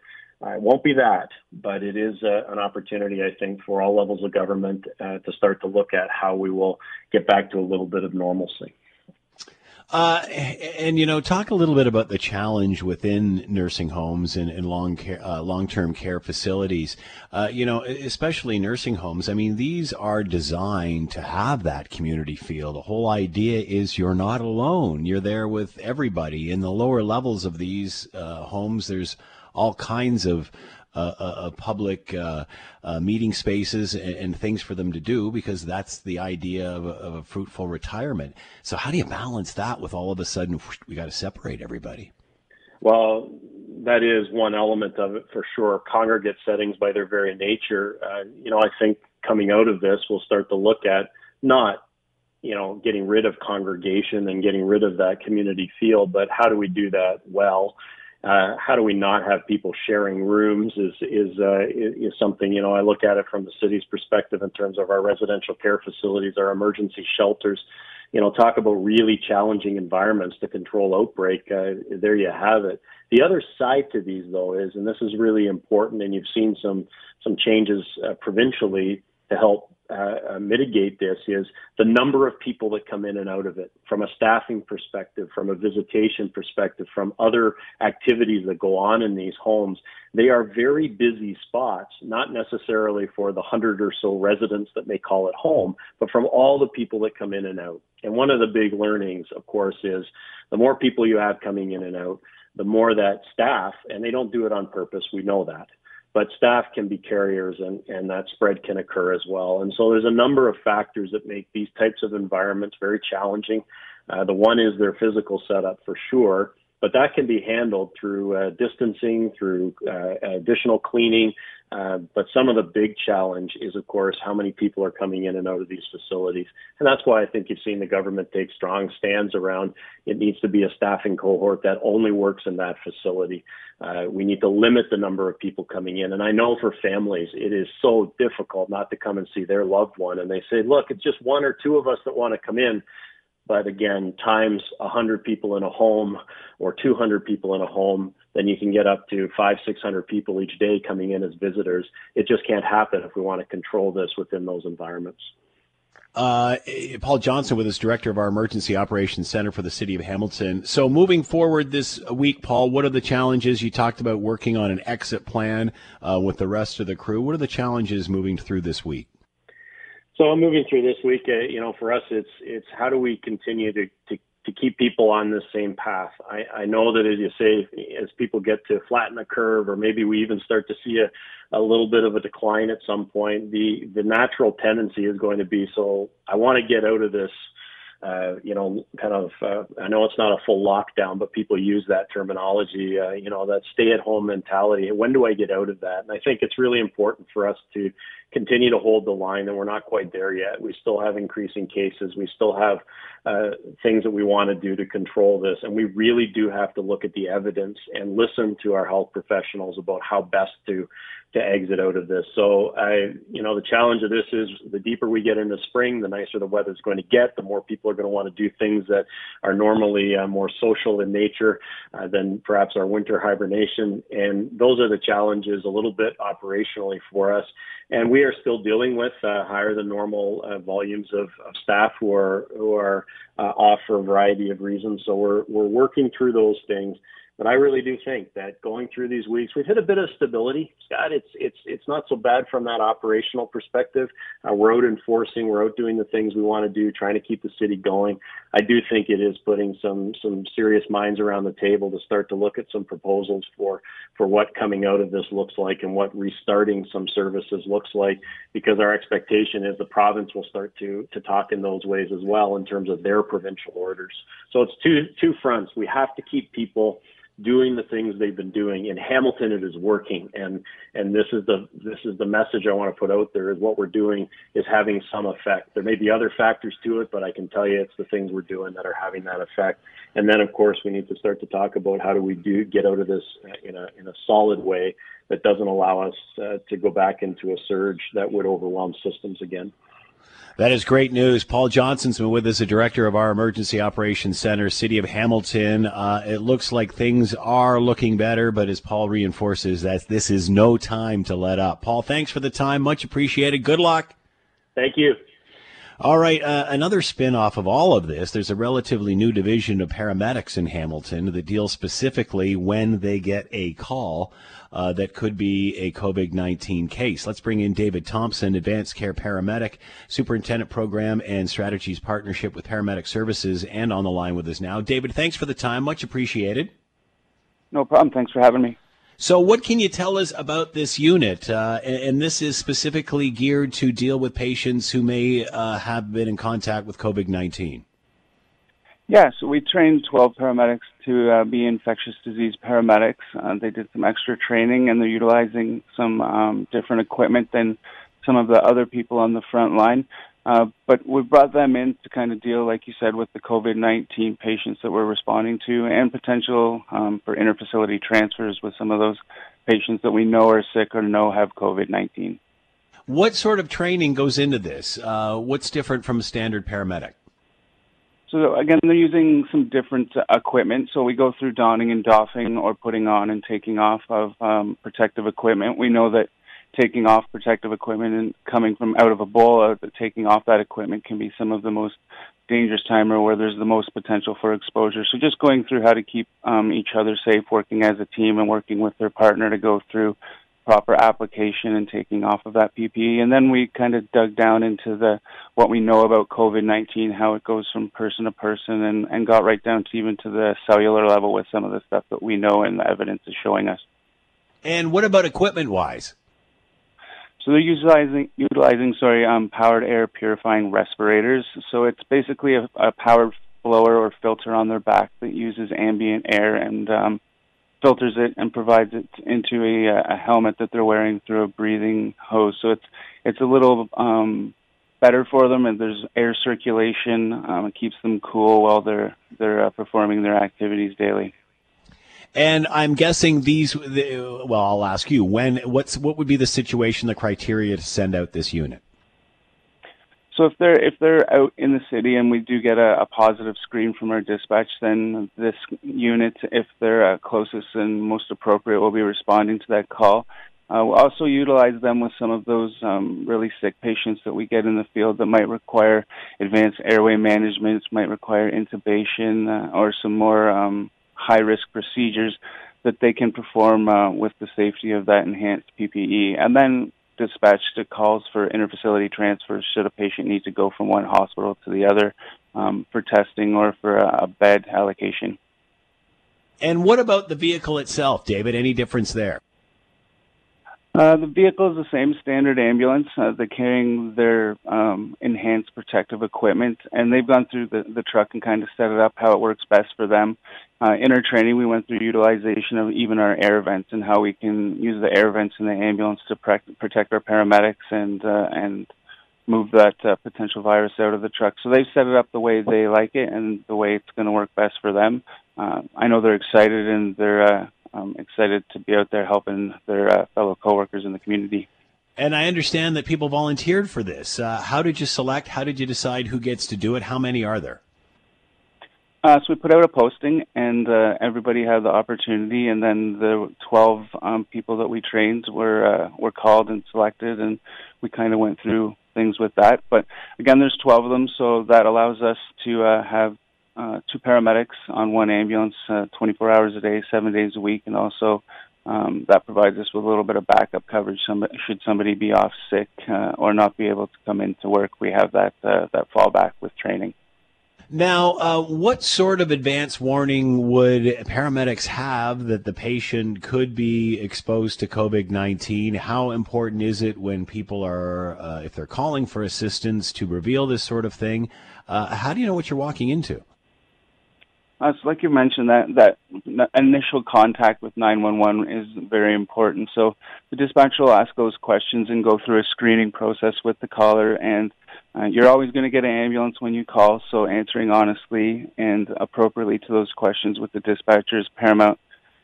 Uh, it won't be that, but it is uh, an opportunity, I think, for all levels of government uh, to start to look at how we will get back to a little bit of normalcy. Uh, and you know, talk a little bit about the challenge within nursing homes and, and long care, uh, long-term care facilities. Uh, you know, especially nursing homes. I mean, these are designed to have that community feel. The whole idea is you're not alone. You're there with everybody. In the lower levels of these uh, homes, there's all kinds of uh, uh, public uh, uh, meeting spaces and, and, things for them to do because that's the idea of a, of a, fruitful retirement. So how do you balance that with all of a sudden we got to separate everybody? Well, that is one element of it for sure. Congregate settings, by their very nature, uh, you know, I think coming out of this, we'll start to look at not you know, getting rid of congregation and getting rid of that community feel, but how do we do that well? Uh, how do we not have people sharing rooms is is uh, is something you know I look at it from the city's perspective in terms of our residential care facilities, our emergency shelters. You know, talk about really challenging environments to control outbreak. Uh, there you have it. The other side to these, though, is, and this is really important, and you've seen some some changes uh, provincially to help uh, uh, mitigate this is the number of people that come in and out of it from a staffing perspective, from a visitation perspective, from other activities that go on in these homes. They are very busy spots, not necessarily for the hundred or so residents that may call it home, but from all the people that come in and out. And one of the big learnings, of course, is the more people you have coming in and out, the more that staff, and they don't do it on purpose, we know that but staff can be carriers and, and that spread can occur as well. And so there's a number of factors that make these types of environments very challenging. Uh, the one is their physical setup for sure, but that can be handled through uh, distancing, through uh, additional cleaning. Uh, but some of the big challenge is, of course, how many people are coming in and out of these facilities. And that's why I think you've seen the government take strong stands around it needs to be a staffing cohort that only works in that facility. Uh, we need to limit the number of people coming in. And I know for families, it is so difficult not to come and see their loved one. And they say, look, it's just one or two of us that want to come in. But again, times 100 people in a home or 200 people in a home, then you can get up to five, 600 people each day coming in as visitors. It just can't happen if we want to control this within those environments. Uh, Paul Johnson with us, director of our Emergency Operations Center for the City of Hamilton. So, moving forward this week, Paul, what are the challenges? You talked about working on an exit plan uh, with the rest of the crew. What are the challenges moving through this week? So moving through this week. Uh, you know, for us, it's it's how do we continue to to, to keep people on this same path. I, I know that as you say, as people get to flatten the curve, or maybe we even start to see a, a little bit of a decline at some point, the the natural tendency is going to be so. I want to get out of this uh, you know, kind of, uh, I know it's not a full lockdown, but people use that terminology, uh, you know, that stay at home mentality. When do I get out of that? And I think it's really important for us to continue to hold the line and we're not quite there yet. We still have increasing cases. We still have uh, things that we want to do to control this. And we really do have to look at the evidence and listen to our health professionals about how best to to exit out of this. So I, you know, the challenge of this is the deeper we get into spring, the nicer the weather is going to get, the more people are going to want to do things that are normally uh, more social in nature uh, than perhaps our winter hibernation. And those are the challenges a little bit operationally for us. And we are still dealing with uh, higher than normal uh, volumes of, of, staff who are who are uh, off for a variety of reasons. So we're we're working through those things. But I really do think that going through these weeks, we've hit a bit of stability. Scott, it's it's it's not so bad from that operational perspective. Uh, we're out enforcing, we're out doing the things we want to do, trying to keep the city going. I do think it is putting some some serious minds around the table to start to look at some proposals for for what coming out of this looks like and what restarting some services looks like. Because our expectation is the province will start to to talk in those ways as well in terms of their provincial orders. So it's two two fronts. We have to keep people doing the things they've been doing. In Hamilton it is working. And and this is the this is the message I want to put out there is what we're doing is having some effect. There may be other factors to it but I can tell you it's the things we're doing that are having that effect. And then of course we need to start to talk about how do we do get out of this in a in a solid way that doesn't allow us uh, to go back into a surge that would overwhelm systems again that is great news. Paul Johnson's been with us, the director of our Emergency Operations Center, City of Hamilton. Uh, it looks like things are looking better, but as Paul reinforces, that this is no time to let up. Paul, thanks for the time. Much appreciated. Good luck. Thank you. All right, uh, another spin off of all of this, there's a relatively new division of paramedics in Hamilton that deals specifically when they get a call uh, that could be a COVID 19 case. Let's bring in David Thompson, Advanced Care Paramedic, Superintendent Program and Strategies Partnership with Paramedic Services, and on the line with us now. David, thanks for the time. Much appreciated. No problem. Thanks for having me. So, what can you tell us about this unit? Uh, and, and, this is specifically geared to deal with patients who may uh, have been in contact with COVID 19. Yeah, so we trained 12 paramedics to uh, be infectious disease paramedics. Uh, they did some extra training and they're utilizing some um, different equipment than some of the other people on the front line. Uh, but we brought them in to kind of deal, like you said, with the COVID-19 patients that we're responding to and potential um, for interfacility transfers with some of those patients that we know are sick or know have COVID-19. What sort of training goes into this? Uh, what's different from a standard paramedic? So again, they're using some different equipment. So we go through donning and doffing or putting on and taking off of um, protective equipment. We know that taking off protective equipment and coming from out of Ebola, that taking off that equipment can be some of the most dangerous time or where there's the most potential for exposure. So just going through how to keep um, each other safe, working as a team and working with their partner to go through proper application and taking off of that PPE. And then we kind of dug down into the what we know about COVID-19, how it goes from person to person, and, and got right down to even to the cellular level with some of the stuff that we know and the evidence is showing us. And what about equipment-wise? So they're utilizing utilizing sorry um, powered air purifying respirators. So it's basically a, a powered blower or filter on their back that uses ambient air and um, filters it and provides it into a, a helmet that they're wearing through a breathing hose. So it's it's a little um, better for them, and there's air circulation. Um, it keeps them cool while they're they're uh, performing their activities daily. And I'm guessing these. Well, I'll ask you when. What's what would be the situation, the criteria to send out this unit? So if they're if they're out in the city and we do get a, a positive screen from our dispatch, then this unit, if they're uh, closest and most appropriate, will be responding to that call. Uh, we'll also utilize them with some of those um, really sick patients that we get in the field that might require advanced airway management, might require intubation, uh, or some more um, high risk procedures that they can perform uh, with the safety of that enhanced PPE. And then dispatched to calls for interfacility transfers should a patient need to go from one hospital to the other um, for testing or for a, a bed allocation. And what about the vehicle itself, David? Any difference there? Uh, the vehicle is the same standard ambulance. Uh, they're carrying their um, enhanced protective equipment, and they've gone through the, the truck and kind of set it up how it works best for them. Uh, in our training, we went through utilization of even our air vents and how we can use the air vents in the ambulance to pre- protect our paramedics and uh, and move that uh, potential virus out of the truck. So they've set it up the way they like it and the way it's going to work best for them. Uh, I know they're excited and they're uh, um, excited to be out there helping their uh, fellow coworkers in the community. And I understand that people volunteered for this. Uh, how did you select? How did you decide who gets to do it? How many are there? Uh, so we put out a posting, and uh, everybody had the opportunity. And then the 12 um, people that we trained were uh, were called and selected, and we kind of went through things with that. But again, there's 12 of them, so that allows us to uh, have uh, two paramedics on one ambulance, uh, 24 hours a day, seven days a week, and also um, that provides us with a little bit of backup coverage. Should somebody be off sick uh, or not be able to come into work, we have that uh, that fallback with training. Now, uh, what sort of advance warning would paramedics have that the patient could be exposed to COVID 19? How important is it when people are, uh, if they're calling for assistance, to reveal this sort of thing? Uh, how do you know what you're walking into? Uh, so like you mentioned, that that initial contact with 911 is very important. So the dispatcher will ask those questions and go through a screening process with the caller. And uh, you're always going to get an ambulance when you call. So answering honestly and appropriately to those questions with the dispatcher is paramount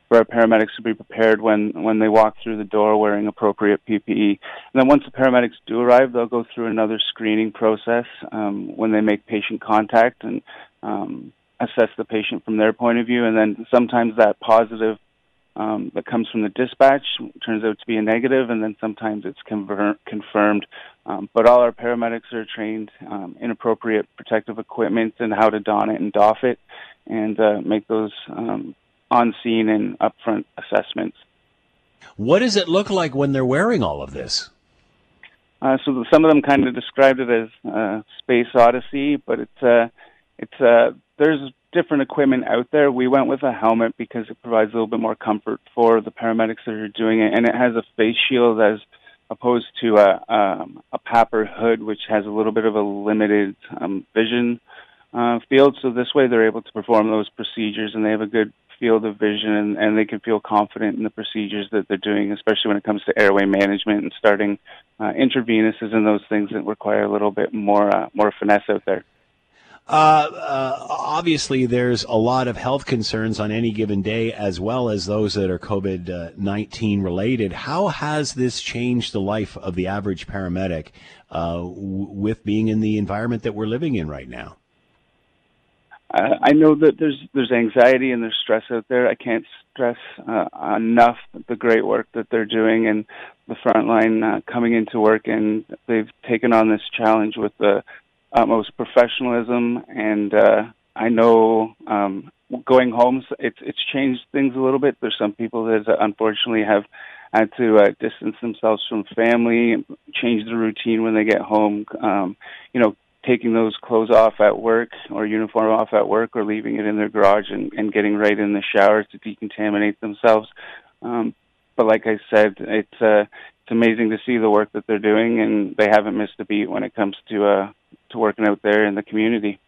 for our paramedics to be prepared when when they walk through the door wearing appropriate PPE. And then once the paramedics do arrive, they'll go through another screening process um, when they make patient contact and um, assess the patient from their point of view, and then sometimes that positive um, that comes from the dispatch turns out to be a negative, and then sometimes it's conver- confirmed. Um, but all our paramedics are trained um, in appropriate protective equipment and how to don it and doff it, and uh, make those um, on scene and upfront assessments. What does it look like when they're wearing all of this? Uh, so some of them kind of described it as uh, space odyssey, but it's uh, it's uh, there's different equipment out there. We went with a helmet because it provides a little bit more comfort for the paramedics that are doing it, and it has a face shield as opposed to a um, a PAPR hood, which has a little bit of a limited um, vision uh, field. So this way, they're able to perform those procedures, and they have a good field of vision and, and they can feel confident in the procedures that they're doing, especially when it comes to airway management and starting uh, intravenous's and those things that require a little bit more uh, more finesse out there. Uh, uh, obviously, there's a lot of health concerns on any given day, as well as those that are COVID 19 related. How has this changed the life of the average paramedic uh, w- with being in the environment that we're living in right now? I know that there's there's anxiety and there's stress out there. I can't stress uh, enough the great work that they're doing and the front line uh, coming into work and they've taken on this challenge with the utmost professionalism and uh, I know um, going home it's it's changed things a little bit. There's some people that unfortunately have had to uh, distance themselves from family, change the routine when they get home. Um, you know, taking those clothes off at work or uniform off at work or leaving it in their garage and, and getting right in the shower to decontaminate themselves. Um, but like I said, it's uh, it's amazing to see the work that they're doing, and they haven't missed a beat when it comes to uh, to working out there in the community.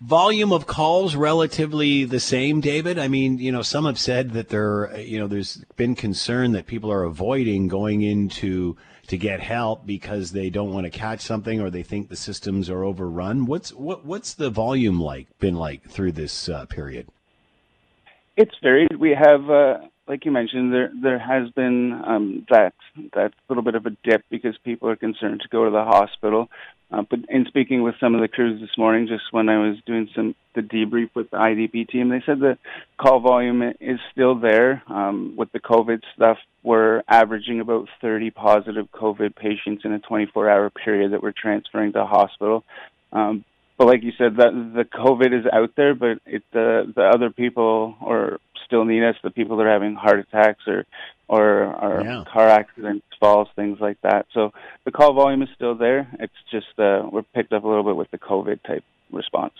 Volume of calls relatively the same, David. I mean, you know, some have said that there, you know, there's been concern that people are avoiding going into to get help because they don't want to catch something or they think the systems are overrun. What's what what's the volume like been like through this uh, period? It's varied. We have, uh, like you mentioned, there there has been um, that that little bit of a dip because people are concerned to go to the hospital. Uh, but in speaking with some of the crews this morning, just when I was doing some the debrief with the IDP team, they said the call volume is still there. Um, with the COVID stuff, we're averaging about 30 positive COVID patients in a 24-hour period that we're transferring to hospital. Um, but like you said, the COVID is out there, but it the the other people or still need us, the people that are having heart attacks or or, or yeah. car accidents, falls, things like that. So the call volume is still there. It's just uh, we're picked up a little bit with the COVID type response.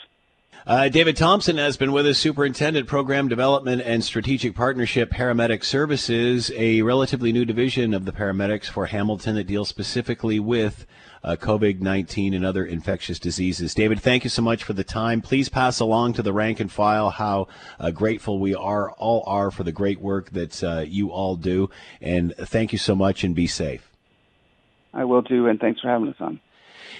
Uh, David Thompson has been with us, Superintendent, Program Development and Strategic Partnership Paramedic Services, a relatively new division of the paramedics for Hamilton that deals specifically with uh, COVID 19 and other infectious diseases. David, thank you so much for the time. Please pass along to the rank and file how uh, grateful we are, all are, for the great work that uh, you all do. And thank you so much and be safe. I will do, and thanks for having us on.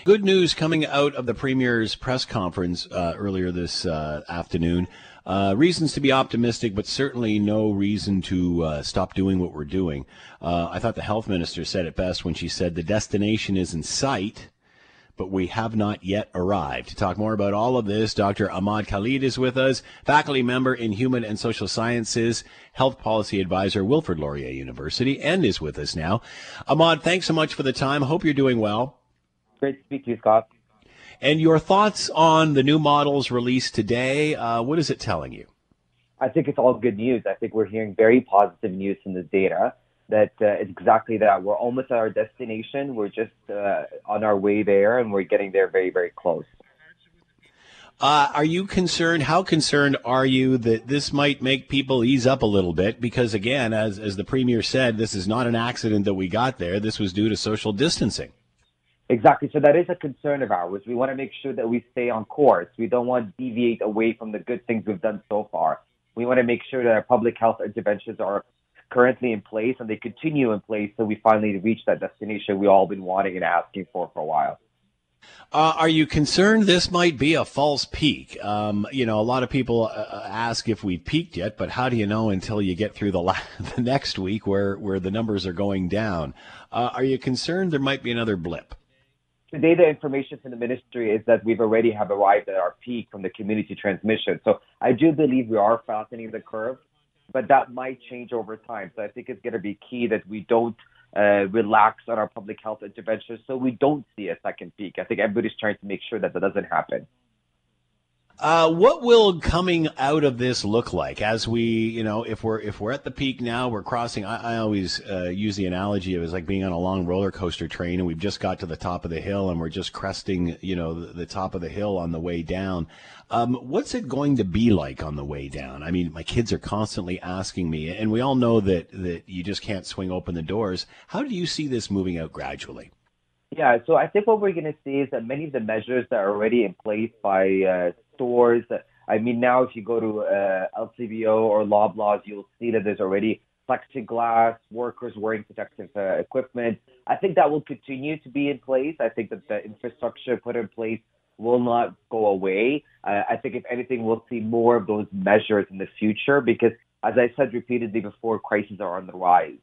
Good news coming out of the Premier's press conference uh, earlier this uh, afternoon. Uh, reasons to be optimistic, but certainly no reason to uh, stop doing what we're doing. Uh, I thought the health minister said it best when she said the destination is in sight, but we have not yet arrived. To talk more about all of this, Dr. Ahmad Khalid is with us, faculty member in Human and Social Sciences, health policy advisor, Wilfrid Laurier University, and is with us now. Ahmad, thanks so much for the time. Hope you're doing well. Great to speak to you, Scott. And your thoughts on the new models released today? Uh, what is it telling you? I think it's all good news. I think we're hearing very positive news from the data that uh, it's exactly that. We're almost at our destination. We're just uh, on our way there, and we're getting there very, very close. Uh, are you concerned? How concerned are you that this might make people ease up a little bit? Because again, as as the premier said, this is not an accident that we got there. This was due to social distancing. Exactly. So that is a concern of ours. We want to make sure that we stay on course. We don't want to deviate away from the good things we've done so far. We want to make sure that our public health interventions are currently in place and they continue in place so we finally reach that destination we've all been wanting and asking for for a while. Uh, are you concerned this might be a false peak? Um, you know, a lot of people uh, uh ask if we peaked yet, but how do you know until you get through the, la- [laughs] the next week where, where the numbers are going down? Uh, are you concerned there might be another blip? Today, the information from the ministry is that we've already have arrived at our peak from the community transmission. So I do believe we are flattening the curve. but that might change over time. So I think it's going to be key that we don't uh, relax on our public health interventions so we don't see a second peak. I think everybody's trying to make sure that that doesn't happen. Uh, what will coming out of this look like as we, you know, if we're if we're at the peak now, we're crossing. I, I always uh, use the analogy of it's like being on a long roller coaster train, and we've just got to the top of the hill, and we're just cresting, you know, the, the top of the hill on the way down. Um, what's it going to be like on the way down? I mean, my kids are constantly asking me, and we all know that that you just can't swing open the doors. How do you see this moving out gradually? Yeah, so I think what we're going to see is that many of the measures that are already in place by uh, stores. I mean, now if you go to uh, LCBO or Loblaws, you'll see that there's already plexiglass, workers wearing protective uh, equipment. I think that will continue to be in place. I think that the infrastructure put in place will not go away. Uh, I think if anything, we'll see more of those measures in the future because, as I said repeatedly before, crises are on the rise.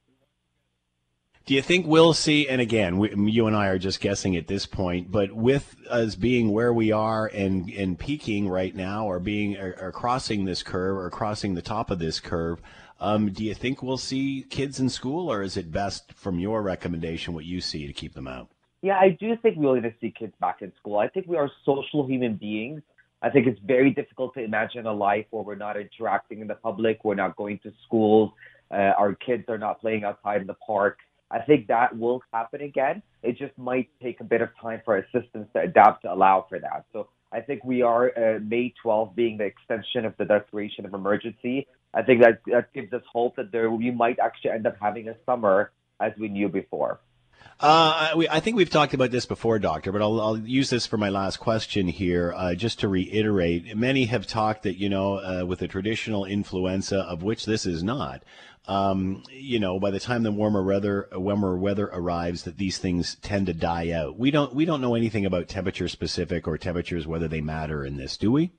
Do you think we'll see, and again, we, you and I are just guessing at this point, but with us being where we are and, and peaking right now or being or, or crossing this curve or crossing the top of this curve, um, do you think we'll see kids in school or is it best from your recommendation what you see to keep them out? Yeah, I do think we're going to see kids back in school. I think we are social human beings. I think it's very difficult to imagine a life where we're not interacting in the public, we're not going to schools, uh, our kids are not playing outside in the park. I think that will happen again. It just might take a bit of time for our systems to adapt to allow for that. So I think we are uh, May 12th being the extension of the declaration of emergency. I think that that gives us hope that there we might actually end up having a summer as we knew before. Uh, I, I, think we've talked about this before, Doctor, but I'll, I'll use this for my last question here, uh, just to reiterate. Many have talked that, you know, uh, with the traditional influenza, of which this is not, um, you know, by the time the warmer weather warmer weather arrives, that these things tend to die out. We don't we don't know anything about temperature specific or temperatures whether they matter in this, do we?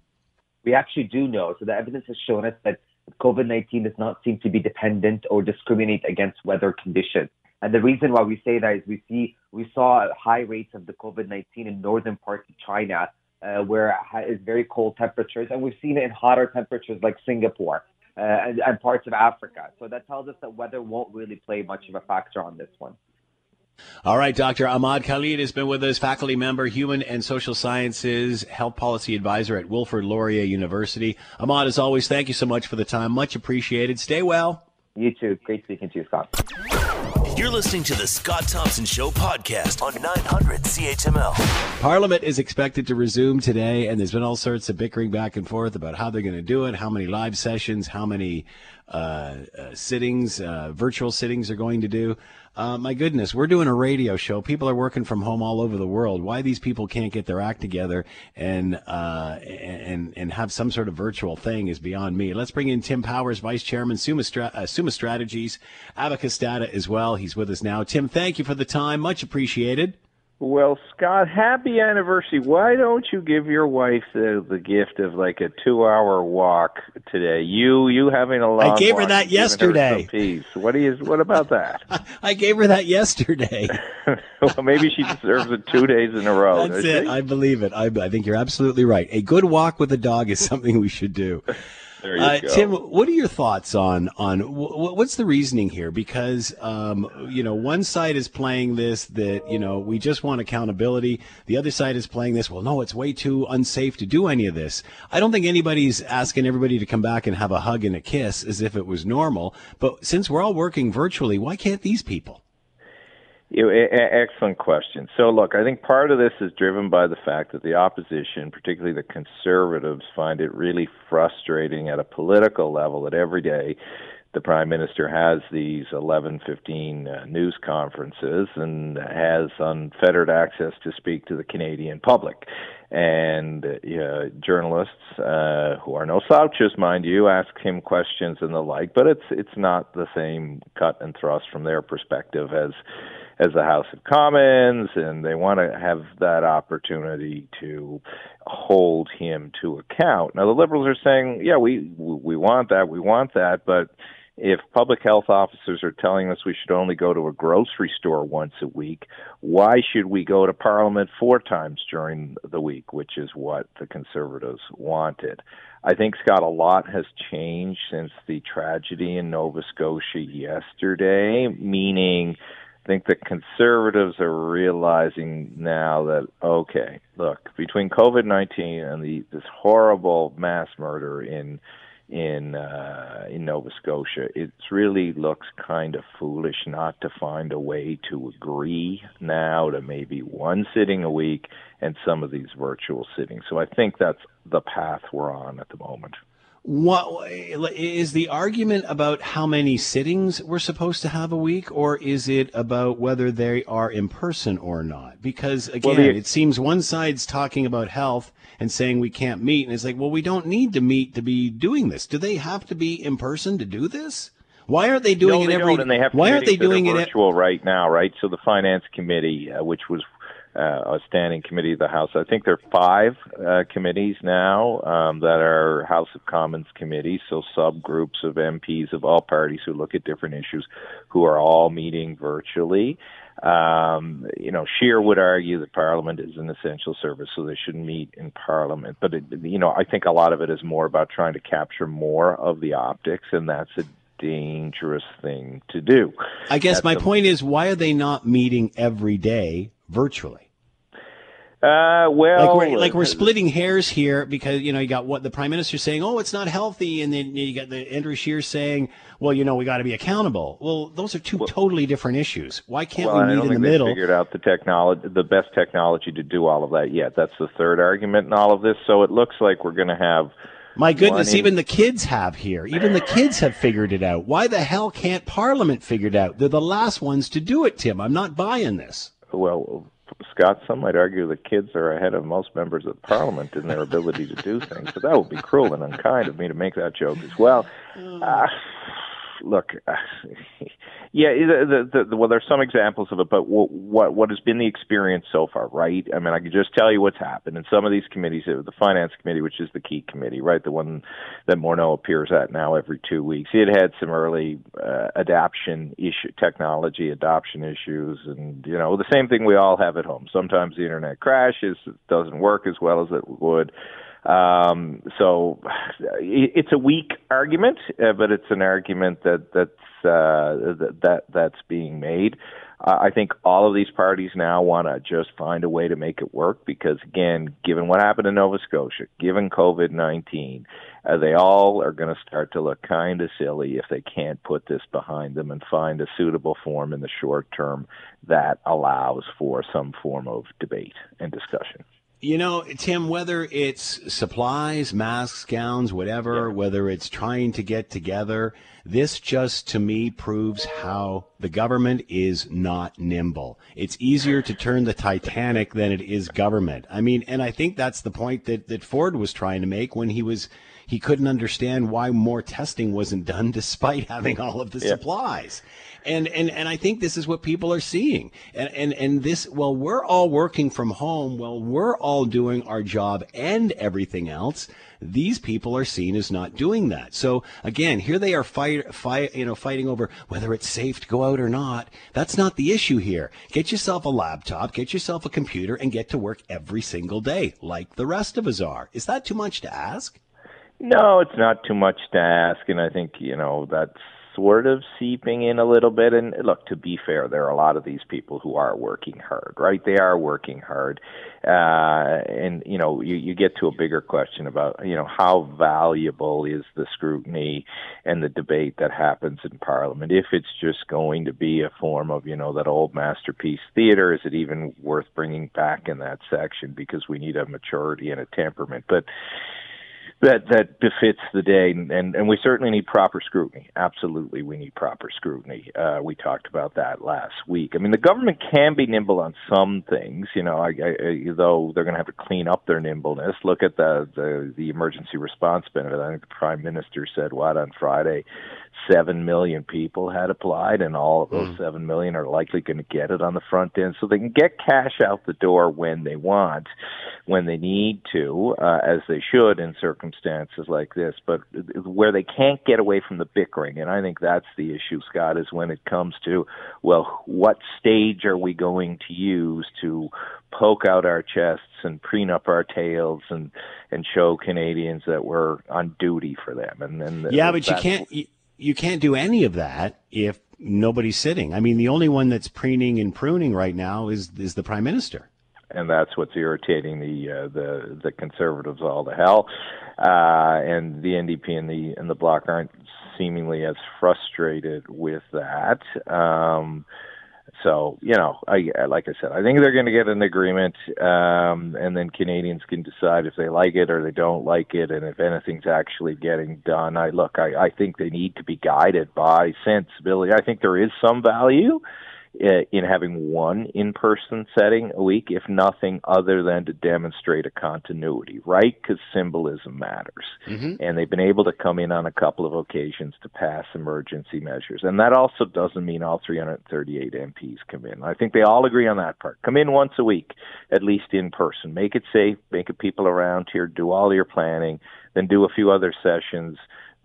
We actually do know. So the evidence has shown us that COVID nineteen does not seem to be dependent or discriminate against weather conditions. And the reason why we say that is we see we saw high rates of the COVID nineteen in northern parts of China. Uh, where it is very cold temperatures, and we've seen it in hotter temperatures like Singapore uh, and, and parts of Africa. So that tells us that weather won't really play much of a factor on this one. All right, Dr. Ahmad Khalid has been with us, faculty member, Human and Social Sciences Health Policy Advisor at Wilfrid Laurier University. Ahmad, as always, thank you so much for the time. Much appreciated. Stay well. You too. Great speaking to you, Scott. You're listening to the Scott Thompson Show podcast on 900 CHML. Parliament is expected to resume today, and there's been all sorts of bickering back and forth about how they're going to do it, how many live sessions, how many uh, uh, sittings, uh, virtual sittings are going to do. Uh, my goodness, we're doing a radio show. People are working from home all over the world. Why these people can't get their act together and uh, and and have some sort of virtual thing is beyond me. Let's bring in Tim Powers, Vice Chairman, Summa, Stra- uh, Strategies, Abacus Data as well. He's with us now. Tim, thank you for the time. Much appreciated. Well, Scott, happy anniversary. Why don't you give your wife the, the gift of like a two hour walk today? You you having a long I gave her that yesterday. Her peace. What do you what about that? [laughs] I gave her that yesterday. [laughs] well, maybe she deserves it two days in a row. That's it. She? I believe it. I, I think you're absolutely right. A good walk with a dog is something we should do. Uh, Tim, what are your thoughts on on w- what's the reasoning here? Because um, you know, one side is playing this that you know we just want accountability. The other side is playing this. Well, no, it's way too unsafe to do any of this. I don't think anybody's asking everybody to come back and have a hug and a kiss as if it was normal. But since we're all working virtually, why can't these people? You, excellent question. So, look, I think part of this is driven by the fact that the opposition, particularly the conservatives, find it really frustrating at a political level that every day the prime minister has these 11, 15 uh, news conferences and has unfettered access to speak to the Canadian public. And uh, journalists, uh, who are no slouches, mind you, ask him questions and the like, but it's it's not the same cut and thrust from their perspective as as the House of Commons, and they want to have that opportunity to hold him to account. Now, the Liberals are saying, yeah, we we want that, we want that, but if public health officers are telling us we should only go to a grocery store once a week, why should we go to Parliament four times during the week, which is what the Conservatives wanted? I think, Scott, a lot has changed since the tragedy in Nova Scotia yesterday, meaning think the conservatives are realizing now that, okay, look, between COVID 19 and the, this horrible mass murder in in uh, in Nova Scotia, it really looks kind of foolish not to find a way to agree now to maybe one sitting a week and some of these virtual sittings. So I think that's the path we're on at the moment. What is the argument about how many sittings we're supposed to have a week, or is it about whether they are in person or not? Because again, well, it seems one side's talking about health and saying we can't meet, and it's like, well, we don't need to meet to be doing this. Do they have to be in person to do this? Why aren't they doing no, it every? Don't, and they have why aren't they doing it virtual right now? Right. So the finance committee, uh, which was uh, a standing committee of the House. I think there are five uh, committees now um, that are House of Commons committees, so subgroups of MPs of all parties who look at different issues, who are all meeting virtually. Um, you know, Scheer would argue that Parliament is an essential service, so they should meet in Parliament. But it, you know, I think a lot of it is more about trying to capture more of the optics, and that's a dangerous thing to do. I guess that's my a, point is, why are they not meeting every day virtually? Uh, well, like we're, like we're splitting hairs here because you know you got what the prime minister saying, oh, it's not healthy, and then you got the Andrew Scheer saying, well, you know, we got to be accountable. Well, those are two well, totally different issues. Why can't well, we meet in the middle? Figured out the technology, the best technology to do all of that yet. That's the third argument in all of this. So it looks like we're going to have. My goodness, even the kids have here. Even the kids have figured it out. Why the hell can't Parliament figure it out? They're the last ones to do it, Tim. I'm not buying this. Well, Scott, some might argue that kids are ahead of most members of Parliament in their ability to do things, but that would be cruel and unkind of me to make that joke as well. Uh, look, [laughs] yeah, the, the, the, well, there's some examples of it, but what, what what has been the experience so far, right? I mean, I can just tell you what's happened in some of these committees. Uh, the finance committee, which is the key committee, right, the one that Morneau appears at now every two weeks, it had some early uh, adoption issue, technology adoption issues, and you know, the same thing we all have at home. Sometimes the internet crashes, it doesn't work as well as it would. Um, so it's a weak argument, uh, but it's an argument that that's uh, that that's being made. Uh, I think all of these parties now want to just find a way to make it work because, again, given what happened in Nova Scotia, given COVID 19, uh, they all are going to start to look kind of silly if they can't put this behind them and find a suitable form in the short term that allows for some form of debate and discussion. You know, Tim, whether it's supplies, masks, gowns, whatever, yeah. whether it's trying to get together, this just to me proves how the government is not nimble. It's easier to turn the Titanic than it is government. I mean, and I think that's the point that, that Ford was trying to make when he was he couldn't understand why more testing wasn't done despite having all of the yeah. supplies. And, and, and I think this is what people are seeing. And, and, and this, well, we're all working from home. Well, we're all doing our job and everything else. These people are seen as not doing that. So again, here they are fight, fight, you know, fighting over whether it's safe to go out or not. That's not the issue here. Get yourself a laptop, get yourself a computer and get to work every single day like the rest of us are. Is that too much to ask? No, it's not too much to ask, and I think you know that's sort of seeping in a little bit. And look, to be fair, there are a lot of these people who are working hard, right? They are working hard, uh, and you know, you, you get to a bigger question about you know how valuable is the scrutiny and the debate that happens in Parliament. If it's just going to be a form of you know that old masterpiece theater, is it even worth bringing back in that section because we need a maturity and a temperament? But that that befits the day, and, and we certainly need proper scrutiny. Absolutely, we need proper scrutiny. Uh, we talked about that last week. I mean, the government can be nimble on some things, you know, I, I, though they're going to have to clean up their nimbleness. Look at the, the the emergency response benefit. I think the prime minister said what on Friday, seven million people had applied, and all of those mm. seven million are likely going to get it on the front end, so they can get cash out the door when they want, when they need to, uh, as they should in circumstances like this, but where they can't get away from the bickering, and I think that's the issue, Scott, is when it comes to, well, what stage are we going to use to poke out our chests and preen up our tails and and show Canadians that we're on duty for them, and then yeah, but you can't you, you can't do any of that if nobody's sitting. I mean, the only one that's preening and pruning right now is is the prime minister and that's what's irritating the uh, the the conservatives all to hell. Uh, and the NDP and the and the Bloc aren't seemingly as frustrated with that. Um, so you know, I like I said, I think they're going to get an agreement, um, and then Canadians can decide if they like it or they don't like it, and if anything's actually getting done. I look, I, I think they need to be guided by sensibility. I think there is some value in having one in-person setting a week, if nothing other than to demonstrate a continuity, right? Because symbolism matters, mm-hmm. and they've been able to come in on a couple of occasions to pass emergency measures, and that also doesn't mean all 338 MPs come in. I think they all agree on that part. Come in once a week, at least in person. Make it safe. Make it people around here. Do all your planning. Then do a few other sessions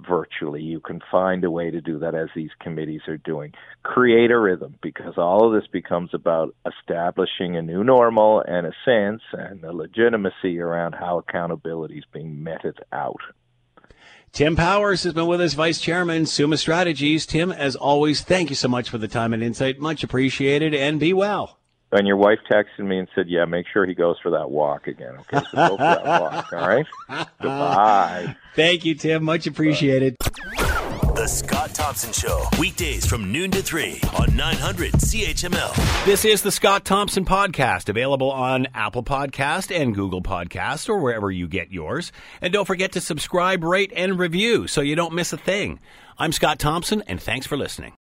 virtually. You can find a way to do that as these committees are doing. Create a rhythm because all of this becomes about establishing a new normal and a sense and a legitimacy around how accountability is being meted out. Tim Powers has been with us, Vice Chairman, Summa Strategies. Tim, as always, thank you so much for the time and insight. Much appreciated, and be well. And your wife texted me and said, "Yeah, make sure he goes for that walk again." Okay, so go for that walk. All right. [laughs] Goodbye. Thank you, Tim. Much appreciated. The Scott Thompson Show, weekdays from noon to 3 on 900 CHML. This is the Scott Thompson Podcast, available on Apple Podcast and Google Podcast or wherever you get yours. And don't forget to subscribe, rate, and review so you don't miss a thing. I'm Scott Thompson, and thanks for listening.